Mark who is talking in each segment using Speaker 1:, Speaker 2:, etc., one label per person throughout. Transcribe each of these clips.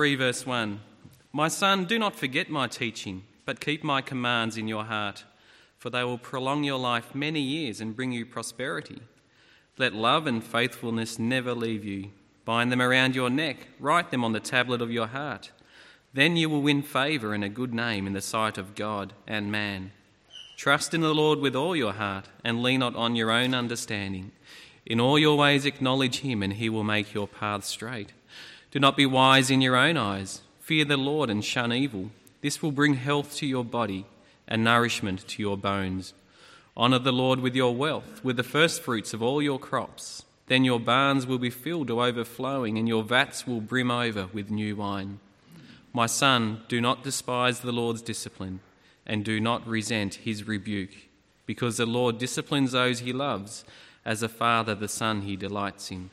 Speaker 1: 3 verse 1 My son, do not forget my teaching, but keep my commands in your heart, for they will prolong your life many years and bring you prosperity. Let love and faithfulness never leave you. Bind them around your neck, write them on the tablet of your heart. Then you will win favour and a good name in the sight of God and man. Trust in the Lord with all your heart and lean not on your own understanding. In all your ways acknowledge him, and he will make your paths straight. Do not be wise in your own eyes. Fear the Lord and shun evil. This will bring health to your body and nourishment to your bones. Honour the Lord with your wealth, with the firstfruits of all your crops. Then your barns will be filled to overflowing, and your vats will brim over with new wine. My son, do not despise the Lord's discipline, and do not resent his rebuke, because the Lord disciplines those he loves, as a father the son he delights in.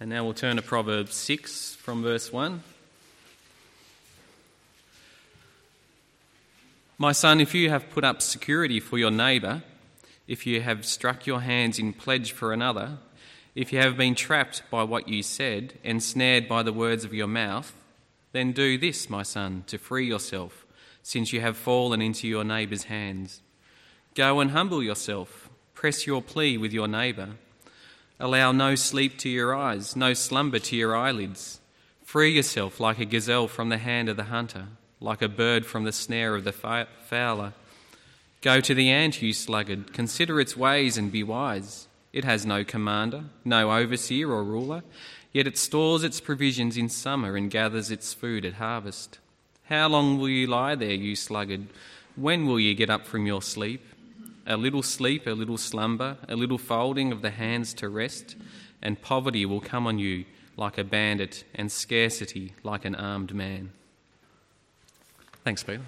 Speaker 1: And now we'll turn to Proverbs 6 from verse 1. My son, if you have put up security for your neighbour, if you have struck your hands in pledge for another, if you have been trapped by what you said and snared by the words of your mouth, then do this, my son, to free yourself, since you have fallen into your neighbour's hands. Go and humble yourself, press your plea with your neighbour Allow no sleep to your eyes, no slumber to your eyelids. Free yourself like a gazelle from the hand of the hunter, like a bird from the snare of the fowler. Go to the ant, you sluggard, consider its ways and be wise. It has no commander, no overseer or ruler, yet it stores its provisions in summer and gathers its food at harvest. How long will you lie there, you sluggard? When will you get up from your sleep? A little sleep, a little slumber, a little folding of the hands to rest, and poverty will come on you like a bandit, and scarcity like an armed man. Thanks, Peter.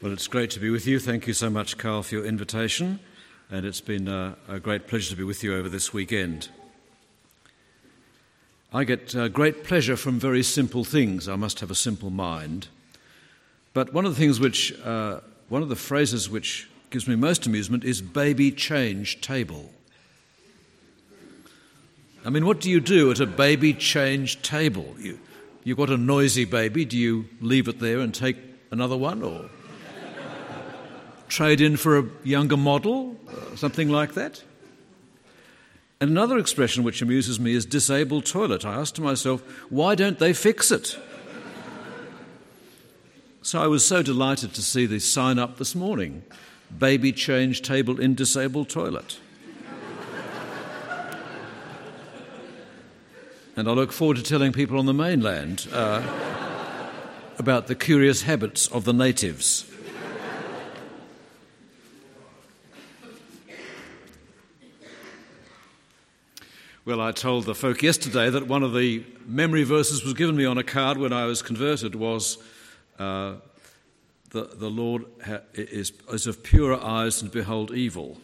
Speaker 2: Well, it's great to be with you. Thank you so much, Carl, for your invitation, and it's been a, a great pleasure to be with you over this weekend. I get uh, great pleasure from very simple things. I must have a simple mind. But one of the things which, uh, one of the phrases which gives me most amusement is baby change table. I mean, what do you do at a baby change table? You, you've got a noisy baby, do you leave it there and take another one or trade in for a younger model, uh, something like that? And another expression which amuses me is disabled toilet. I ask to myself, why don't they fix it? So I was so delighted to see the sign up this morning baby change table in disabled toilet. and I look forward to telling people on the mainland uh, about the curious habits of the natives. Well, I told the folk yesterday that one of the memory verses was given me on a card when I was converted was uh, the, the Lord ha- is, is of purer eyes and behold evil,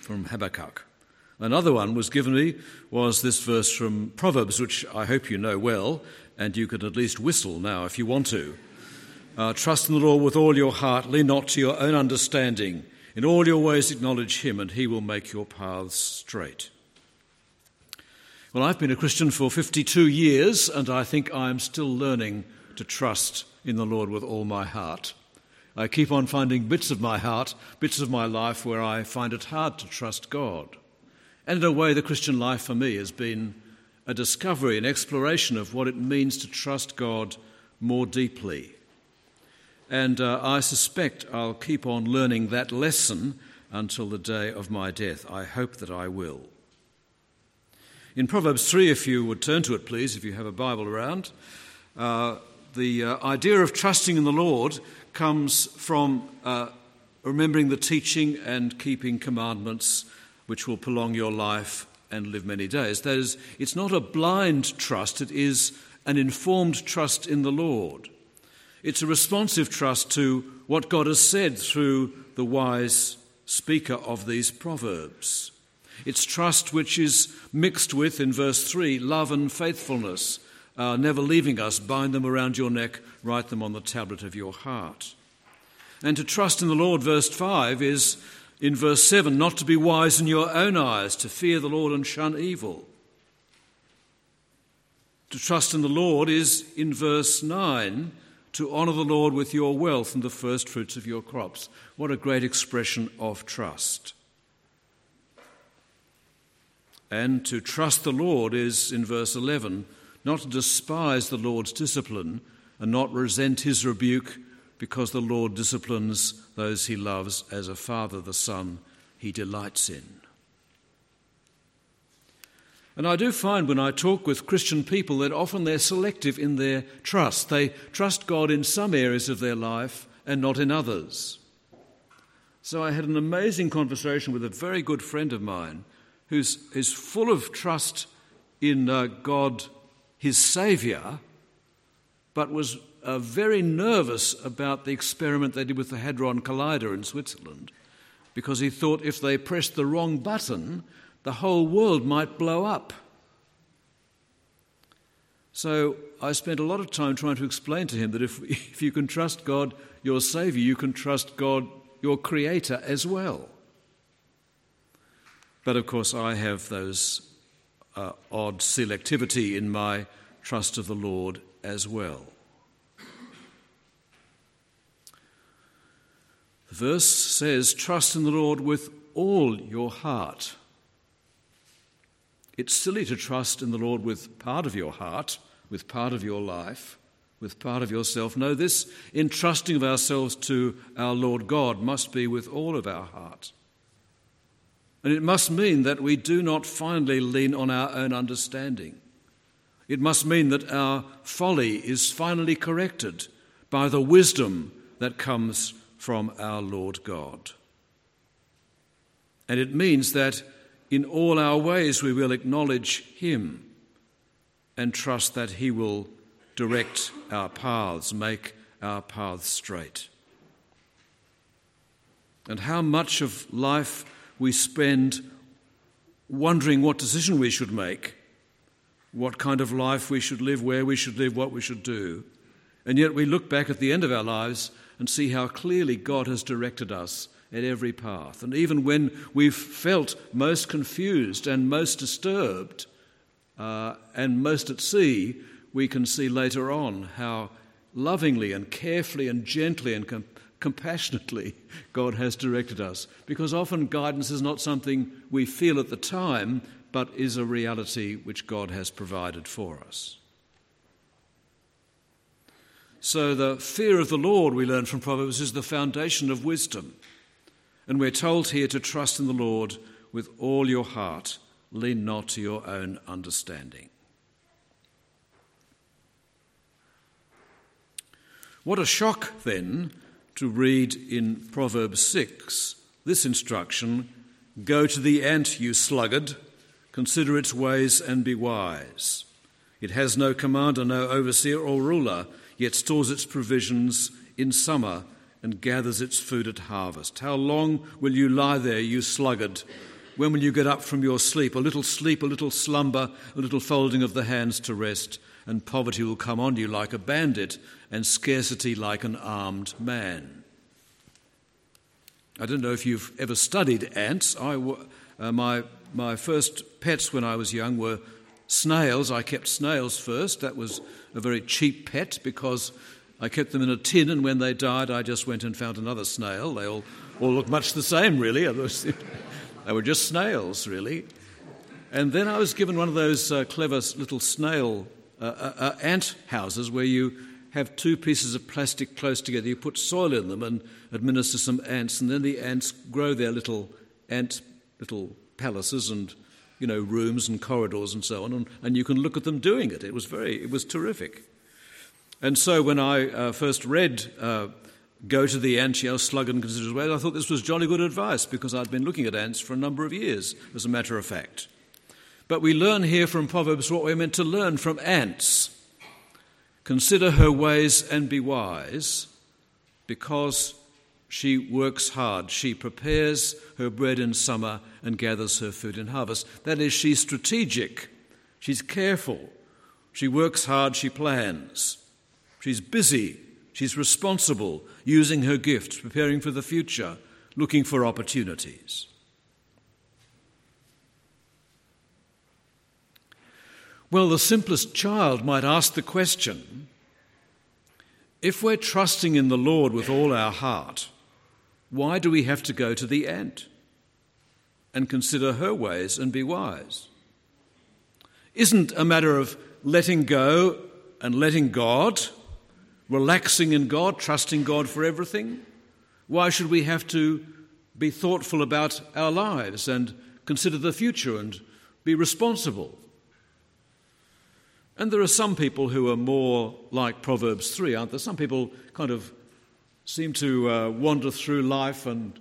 Speaker 2: from Habakkuk. Another one was given me was this verse from Proverbs, which I hope you know well, and you can at least whistle now if you want to. Uh, Trust in the Lord with all your heart, lean not to your own understanding. In all your ways acknowledge him, and he will make your paths straight. Well, I've been a Christian for 52 years, and I think I'm still learning to trust in the Lord with all my heart. I keep on finding bits of my heart, bits of my life where I find it hard to trust God. And in a way, the Christian life for me has been a discovery, an exploration of what it means to trust God more deeply. And uh, I suspect I'll keep on learning that lesson until the day of my death. I hope that I will. In Proverbs 3, if you would turn to it, please, if you have a Bible around, uh, the uh, idea of trusting in the Lord comes from uh, remembering the teaching and keeping commandments which will prolong your life and live many days. That is, it's not a blind trust, it is an informed trust in the Lord. It's a responsive trust to what God has said through the wise speaker of these proverbs. It's trust which is mixed with, in verse 3, love and faithfulness uh, never leaving us, bind them around your neck, write them on the tablet of your heart. And to trust in the Lord, verse 5, is In verse 7, not to be wise in your own eyes, to fear the Lord and shun evil. To trust in the Lord is, in verse 9, to honour the Lord with your wealth and the first fruits of your crops. What a great expression of trust. And to trust the Lord is, in verse 11, not despise the Lord's discipline and not resent his rebuke because the Lord disciplines those he loves as a father the son he delights in. And I do find when I talk with Christian people that often they're selective in their trust. They trust God in some areas of their life and not in others. So I had an amazing conversation with a very good friend of mine who's is full of trust in uh, God, his Saviour, but was uh, very nervous about the experiment they did with the Hadron Collider in Switzerland because he thought if they pressed the wrong button, the whole world might blow up. So I spent a lot of time trying to explain to him that if, if you can trust God, your Saviour, you can trust God, your Creator, as well. But of course, I have those uh, odd selectivity in my trust of the Lord as well. The verse says, Trust in the Lord with all your heart. It's silly to trust in the Lord with part of your heart, with part of your life, with part of yourself. No, this entrusting of ourselves to our Lord God must be with all of our heart. And it must mean that we do not finally lean on our own understanding. It must mean that our folly is finally corrected by the wisdom that comes from our Lord God. And it means that in all our ways we will acknowledge Him and trust that He will direct our paths, make our paths straight. And how much of life we spend wondering what decision we should make, what kind of life we should live, where we should live, what we should do. And yet we look back at the end of our lives and see how clearly God has directed us at every path. And even when we've felt most confused and most disturbed uh, and most at sea, we can see later on how lovingly and carefully and gently and com- compassionately God has directed us. Because often guidance is not something we feel at the time, but is a reality which God has provided for us. So, the fear of the Lord, we learn from Proverbs, is the foundation of wisdom. And we're told here to trust in the Lord with all your heart, lean not to your own understanding. What a shock, then, to read in Proverbs 6 this instruction Go to the ant, you sluggard, consider its ways and be wise. It has no commander, no overseer or ruler, yet stores its provisions in summer and gathers its food at harvest. How long will you lie there, you sluggard? When will you get up from your sleep? A little sleep, a little slumber, a little folding of the hands to rest, and poverty will come on you like a bandit, and scarcity like an armed man. I don't know if you've ever studied ants. I, uh, my, my first pets when I was young were snails. I kept snails first. That was a very cheap pet because I kept them in a tin, and when they died, I just went and found another snail. They all, all looked much the same, really. they were just snails, really. And then I was given one of those uh, clever little snail uh, uh, uh ant houses where you have two pieces of plastic close together. You put soil in them and administer some ants, and then the ants grow their little ant little palaces and you know rooms and corridors and so on, and, and you can look at them doing it. It was very, it was terrific. And so when I uh, first read uh, Go to the ant, you slug and consider I thought this was jolly good advice because I'd been looking at ants for a number of years, as a matter of fact. But we learn here from Proverbs what we're meant to learn from ants. Consider her ways and be wise, because she works hard. She prepares her bread in summer and gathers her food in harvest. That is, she's strategic, she's careful, she works hard, she plans. She's busy, she's responsible, using her gifts, preparing for the future, looking for opportunities. Well, the simplest child might ask the question if we're trusting in the Lord with all our heart, why do we have to go to the ant and consider her ways and be wise? Isn't a matter of letting go and letting God, relaxing in God, trusting God for everything? Why should we have to be thoughtful about our lives and consider the future and be responsible? And there are some people who are more like Proverbs 3, aren't there? Some people kind of seem to uh, wander through life and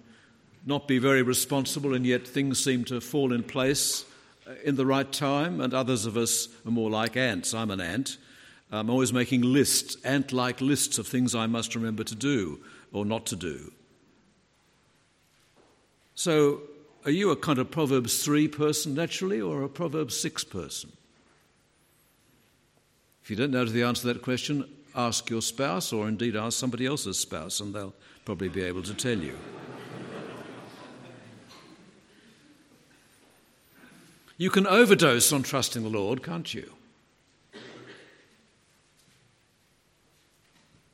Speaker 2: not be very responsible, and yet things seem to fall in place uh, in the right time. And others of us are more like ants. I'm an ant. I'm always making lists, ant like lists of things I must remember to do or not to do. So, are you a kind of Proverbs 3 person naturally or a Proverbs 6 person? If you don't know the answer to that question, ask your spouse or indeed ask somebody else's spouse, and they'll probably be able to tell you. you can overdose on trusting the Lord, can't you?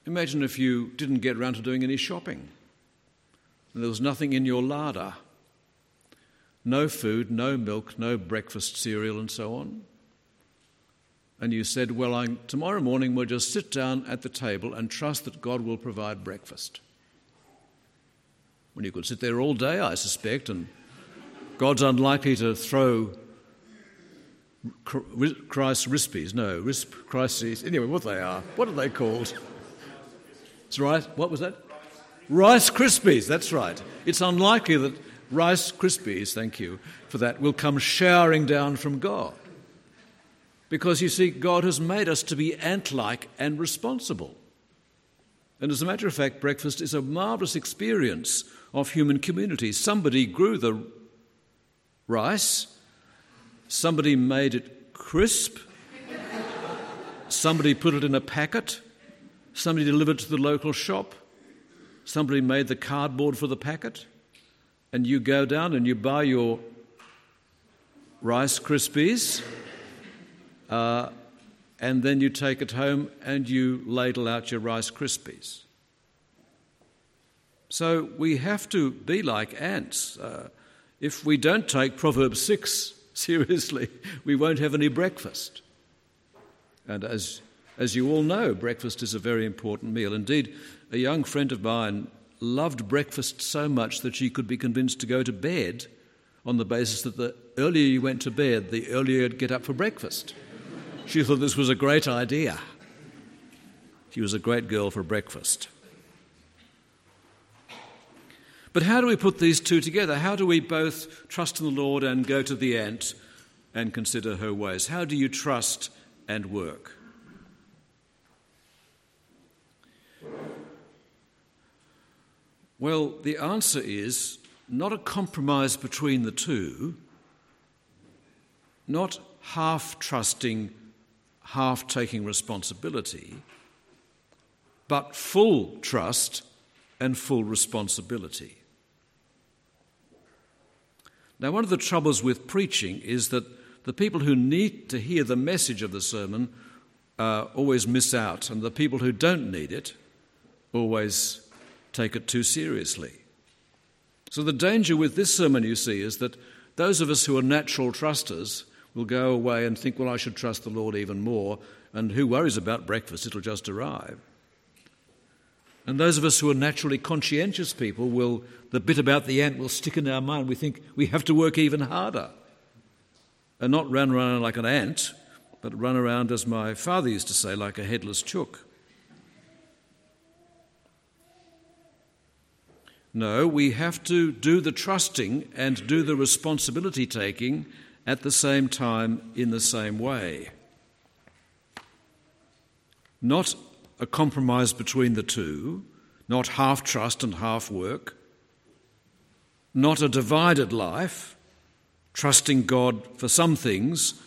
Speaker 2: Imagine if you didn't get around to doing any shopping and there was nothing in your larder no food, no milk, no breakfast cereal, and so on and you said, Well, I, tomorrow morning we'll just sit down at the table and trust that God will provide breakfast. Well, you could sit there all day, I suspect, and God's unlikely to throw Christ Rispies. No, Risp, Christies. Anyway, what they are. What are they called? It's right. What was that? Rice Krispies, that's right. It's unlikely that Rice Krispies, thank you for that, will come showering down from God. Because you see, God has made us to be ant like and responsible. And as a matter of fact, breakfast is a marvelous experience of human community. Somebody grew the rice, somebody made it crisp, somebody put it in a packet, somebody delivered it to the local shop, somebody made the cardboard for the packet, and you go down and you buy your Rice Krispies uh, and then you take it home and you ladle out your Rice Krispies. So we have to be like ants. Uh, if we don't take Proverbs 6 seriously, we won't have any breakfast. And as, as you all know, breakfast is a very important meal. Indeed, a young friend of mine loved breakfast so much that she could be convinced to go to bed on the basis that the earlier you went to bed, the earlier you'd get up for breakfast. She thought this was a great idea. She was a great girl for breakfast. But how do we put these two together? How do we both trust in the Lord and go to the ant and consider her ways? How do you trust and work? Well, the answer is not a compromise between the two, not half trusting half taking responsibility, but full trust and full responsibility. Now, one of the troubles with preaching is that the people who need to hear the message of the sermon uh, always miss out, and the people who don't need it always take it too seriously. So, the danger with this sermon, you see, is that those of us who are natural trusters will go away and think, well, I should trust the Lord even more. And who worries about breakfast? It'll just arrive. And those of us who are naturally conscientious people will, the bit about the ant will stick in our mind. We think we have to work even harder and not run around like an ant, but run around, as my father used to say, like a headless chook. No, we have to do the trusting and do the responsibility taking at the same time in the same way. Not a compromise between the two, not half trust and half work, not a divided life, trusting God for some things,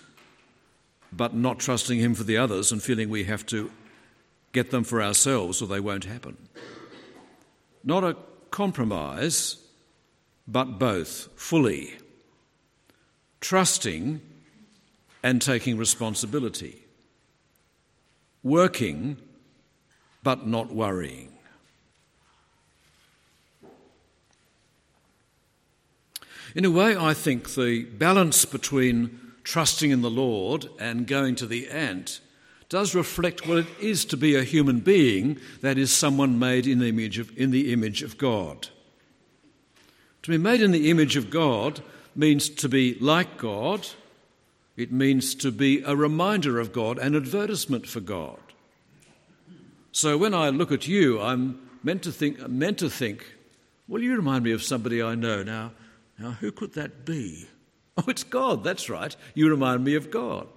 Speaker 2: but not trusting Him for the others and feeling we have to get them for ourselves or they won't happen. Not a compromise, but both fully, trusting and taking responsibility, working but not worrying. In a way, I think the balance between trusting in the Lord and going to the ant does reflect what it is to be a human being, that is, someone made in the image of, in the image of God. To be made in the image of God means to be like God, it means to be a reminder of God, an advertisement for God. So when I look at you, I'm meant to think, meant to think well, you remind me of somebody I know. Now, now, who could that be? Oh, it's God, that's right. You remind me of God.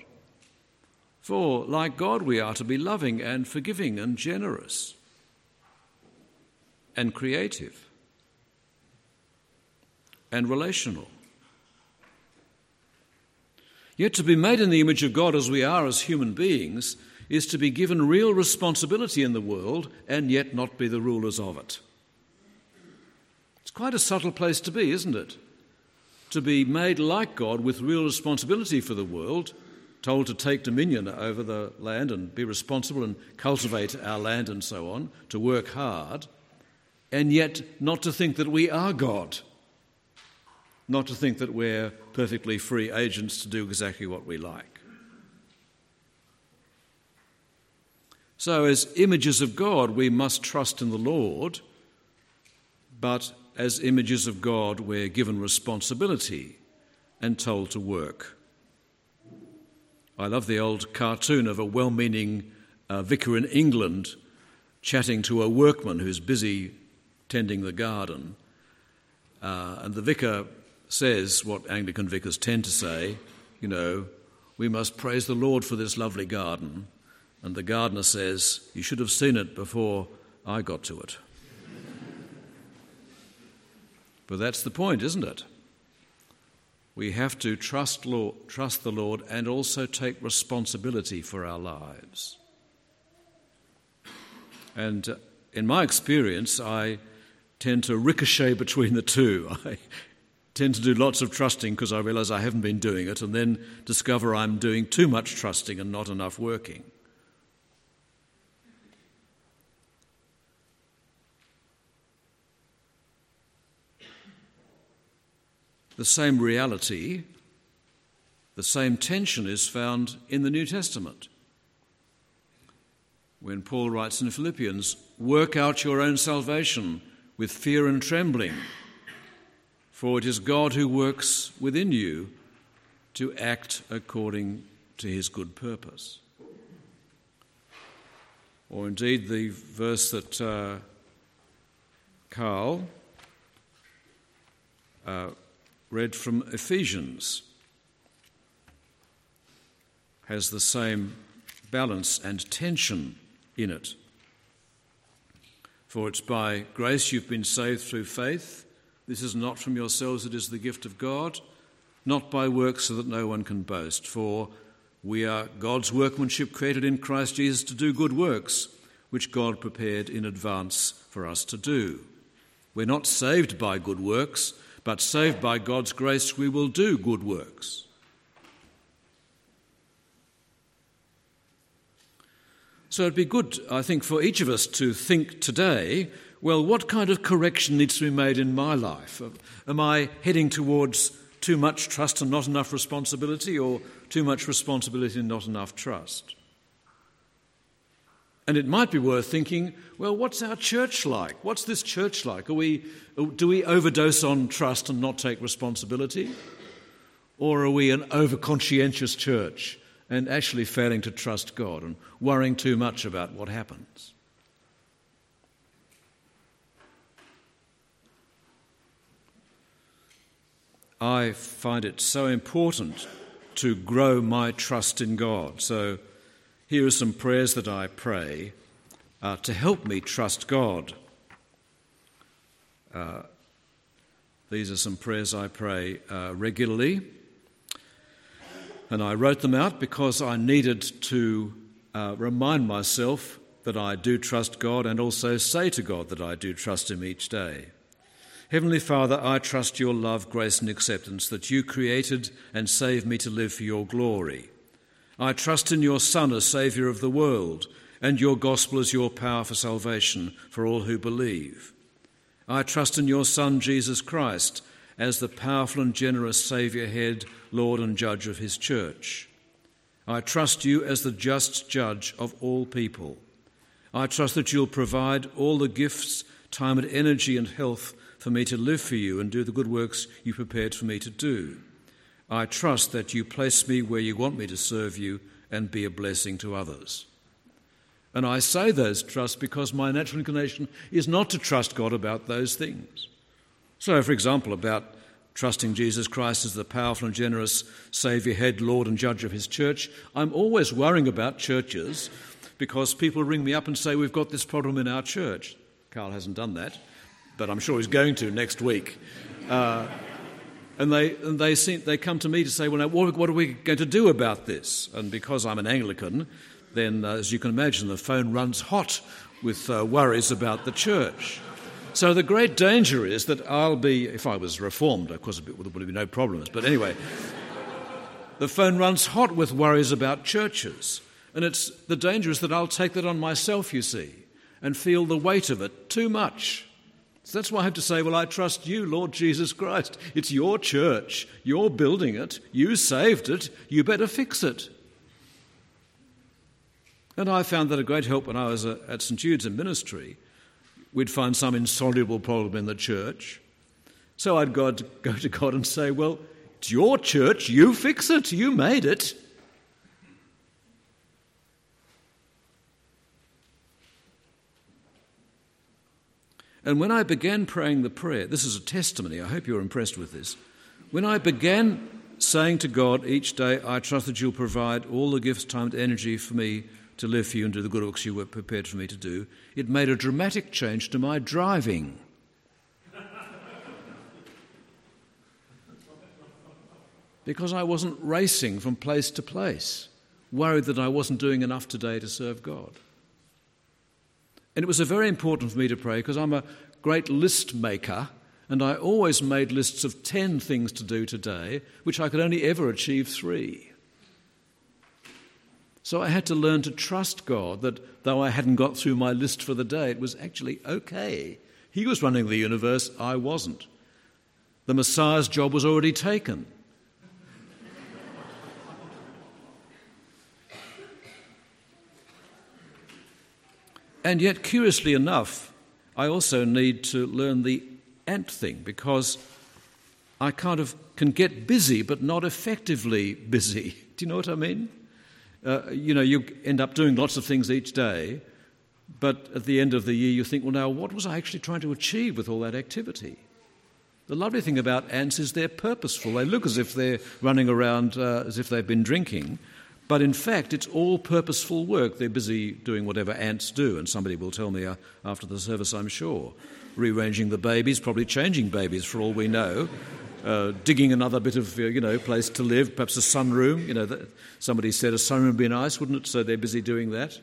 Speaker 2: For, like God, we are to be loving and forgiving and generous and creative and relational. Yet, to be made in the image of God as we are as human beings is to be given real responsibility in the world and yet not be the rulers of it. It's quite a subtle place to be, isn't it? To be made like God with real responsibility for the world, told to take dominion over the land and be responsible and cultivate our land and so on, to work hard, and yet not to think that we are God not to think that we're perfectly free agents to do exactly what we like. So, as images of God, we must trust in the Lord, but as images of God, we're given responsibility and told to work. I love the old cartoon of a well meaning uh, vicar in England chatting to a workman who's busy tending the garden. Uh, and the vicar says what Anglican vicars tend to say, you know, we must praise the Lord for this lovely garden. And the gardener says, You should have seen it before I got to it. but that's the point, isn't it? We have to trust, Lord, trust the Lord and also take responsibility for our lives. And uh, in my experience, I tend to ricochet between the two. I tend to do lots of trusting because I realize I haven't been doing it, and then discover I'm doing too much trusting and not enough working. The same reality, the same tension is found in the New Testament. When Paul writes in Philippians, work out your own salvation with fear and trembling. For it is God who works within you to act according to his good purpose. Or indeed, the verse that uh, Carl uh, read from Ephesians has the same balance and tension in it. For it's by grace you've been saved through faith this is not from yourselves, it is the gift of God, not by works so that no one can boast. For we are God's workmanship created in Christ Jesus to do good works, which God prepared in advance for us to do. We're not saved by good works, but saved by God's grace, we will do good works. So it'd be good, I think, for each of us to think today well, what kind of correction needs to be made in my life? Am I heading towards too much trust and not enough responsibility, or too much responsibility and not enough trust? And it might be worth thinking, well, what's our church like? What's this church like? Are we, do we overdose on trust and not take responsibility? Or are we an over conscientious church and actually failing to trust God and worrying too much about what happens? I find it so important to grow my trust in God. So here are some prayers that I pray uh, to help me trust God. Uh, these are some prayers I pray uh, regularly. And I wrote them out because I needed to uh, remind myself that I do trust God and also say to God that I do trust Him each day. Heavenly Father, I trust your love, grace, and acceptance that you created and saved me to live for your glory. I trust in your Son as Saviour of the world and your gospel as your power for salvation for all who believe. I trust in your Son, Jesus Christ, as the powerful and generous Saviour, head, Lord, and judge of his church. I trust you as the just judge of all people. I trust that you'll provide all the gifts, time, and energy and health for me to live for you and do the good works you prepared for me to do. I trust that you place me where you want me to serve you and be a blessing to others. And I say those trusts because my natural inclination is not to trust God about those things. So, for example, about trusting Jesus Christ as the powerful and generous Saviour, head, Lord, and judge of His church, I'm always worrying about churches because people ring me up and say, We've got this problem in our church. Carl hasn't done that, but I'm sure he's going to next week. Uh, and they, and they, they come to me to say, Well, now, what, what are we going to do about this? And because I'm an Anglican, then, uh, as you can imagine, the phone runs hot with uh, worries about the church. So the great danger is that I'll be, if I was reformed, of course, there would be no problems, but anyway, the phone runs hot with worries about churches. And it's, the danger is that I'll take that on myself, you see, and feel the weight of it too much. So that's why I have to say, well, I trust you, Lord Jesus Christ. It's your church. You're building it. You saved it. You better fix it. And I found that a great help when I was uh, at St Jude's in ministry. We'd find some insoluble problem in the church. So I'd go to, go to God and say, Well, it's your church, you fix it, you made it. And when I began praying the prayer, this is a testimony, I hope you're impressed with this. When I began saying to God each day, I trust that you'll provide all the gifts, time, and energy for me to live for you and do the good works you were prepared for me to do, it made a dramatic change to my driving. because I wasn't racing from place to place, worried that I wasn't doing enough today to serve God. And it was very important for me to pray because I'm a great list maker, and I always made lists of 10 things to do today, which I could only ever achieve three. So I had to learn to trust God that though I hadn't got through my list for the day, it was actually okay. He was running the universe, I wasn't. The Messiah's job was already taken. And yet, curiously enough, I also need to learn the ant thing because I kind of can get busy but not effectively busy. Do you know what I mean? uh, you know, you end up doing lots of things each day, but at the end of the year you think, well, now, what was I actually trying to achieve with all that activity? The lovely thing about ants is they're purposeful. They look as if they're running around uh, as if they've been drinking, but in fact, it's all purposeful work. They're busy doing whatever ants do, and somebody will tell me uh, after the service, I'm sure. Rearranging the babies, probably changing babies for all we know uh, digging another bit of, uh, you know, place to live, perhaps a sunroom. You know, somebody said a sunroom would be nice, wouldn't it? So they're busy doing that.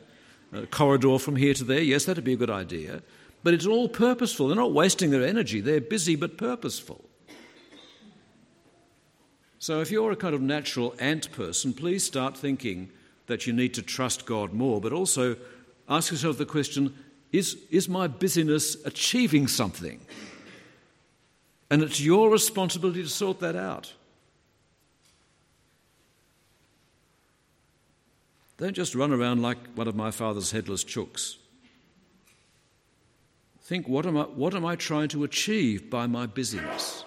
Speaker 2: A corridor from here to there, yes, that'd be a good idea. But it's all purposeful. They're not wasting their energy. They're busy but purposeful. So if you're a kind of natural ant person, please start thinking that you need to trust God more, but also ask yourself the question is, is my busyness achieving something? And it's your responsibility to sort that out. Don't just run around like one of my father's headless chooks. Think, what am I, what am I trying to achieve by my busyness?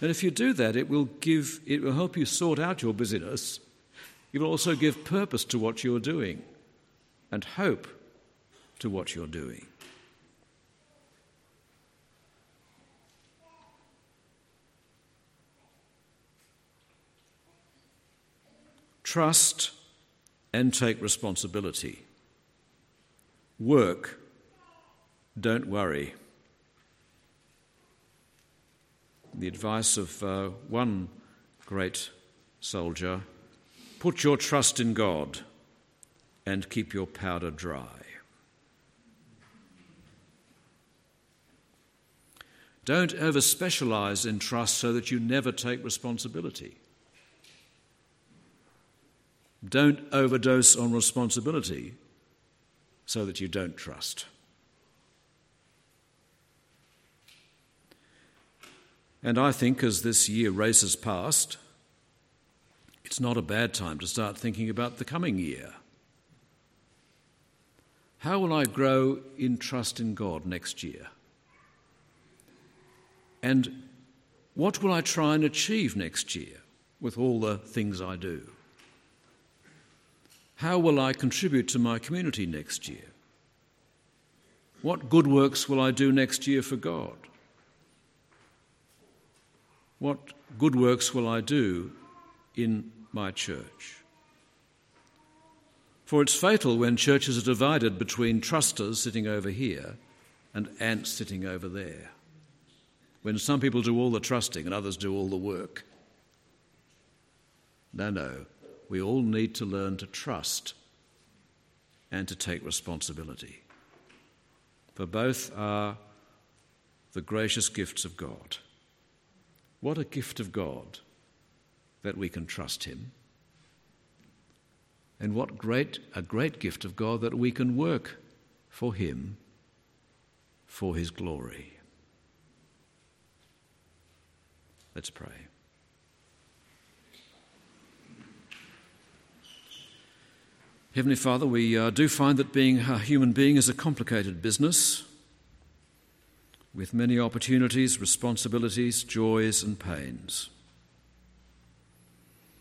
Speaker 2: And if you do that, it will, give, it will help you sort out your busyness. It will also give purpose to what you're doing and hope to what you're doing. Trust and take responsibility. Work, don't worry. The advice of uh, one great soldier put your trust in God and keep your powder dry. Don't over specialize in trust so that you never take responsibility. Don't overdose on responsibility so that you don't trust. And I think as this year races past, it's not a bad time to start thinking about the coming year. How will I grow in trust in God next year? And what will I try and achieve next year with all the things I do? How will I contribute to my community next year? What good works will I do next year for God? What good works will I do in my church? For it's fatal when churches are divided between trusters sitting over here and ants sitting over there. When some people do all the trusting and others do all the work. No, no. We all need to learn to trust and to take responsibility. For both are the gracious gifts of God. What a gift of God that we can trust Him. And what great a great gift of God that we can work for him for his glory. Let's pray. Heavenly Father, we uh, do find that being a human being is a complicated business with many opportunities, responsibilities, joys, and pains.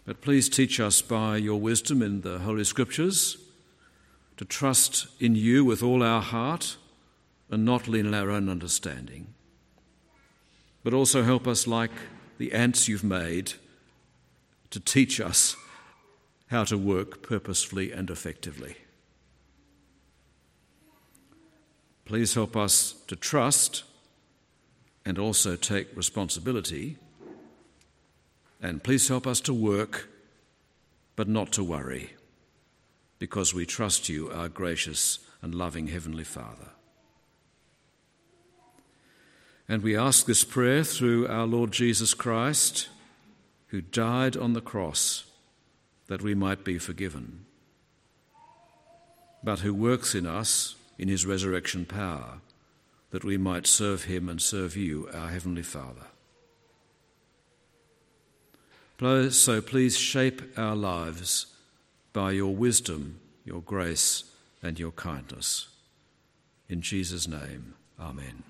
Speaker 2: But please teach us by your wisdom in the Holy Scriptures to trust in you with all our heart and not lean on our own understanding. But also help us, like the ants you've made, to teach us how to work purposefully and effectively. Please help us to trust and also take responsibility and please help us to work, but not to worry, because we trust you, our gracious and loving Heavenly Father. And we ask this prayer through our Lord Jesus Christ, who died on the cross that we might be forgiven, but who works in us in his resurrection power that we might serve him and serve you, our Heavenly Father. So please shape our lives by your wisdom, your grace, and your kindness. In Jesus' name, Amen.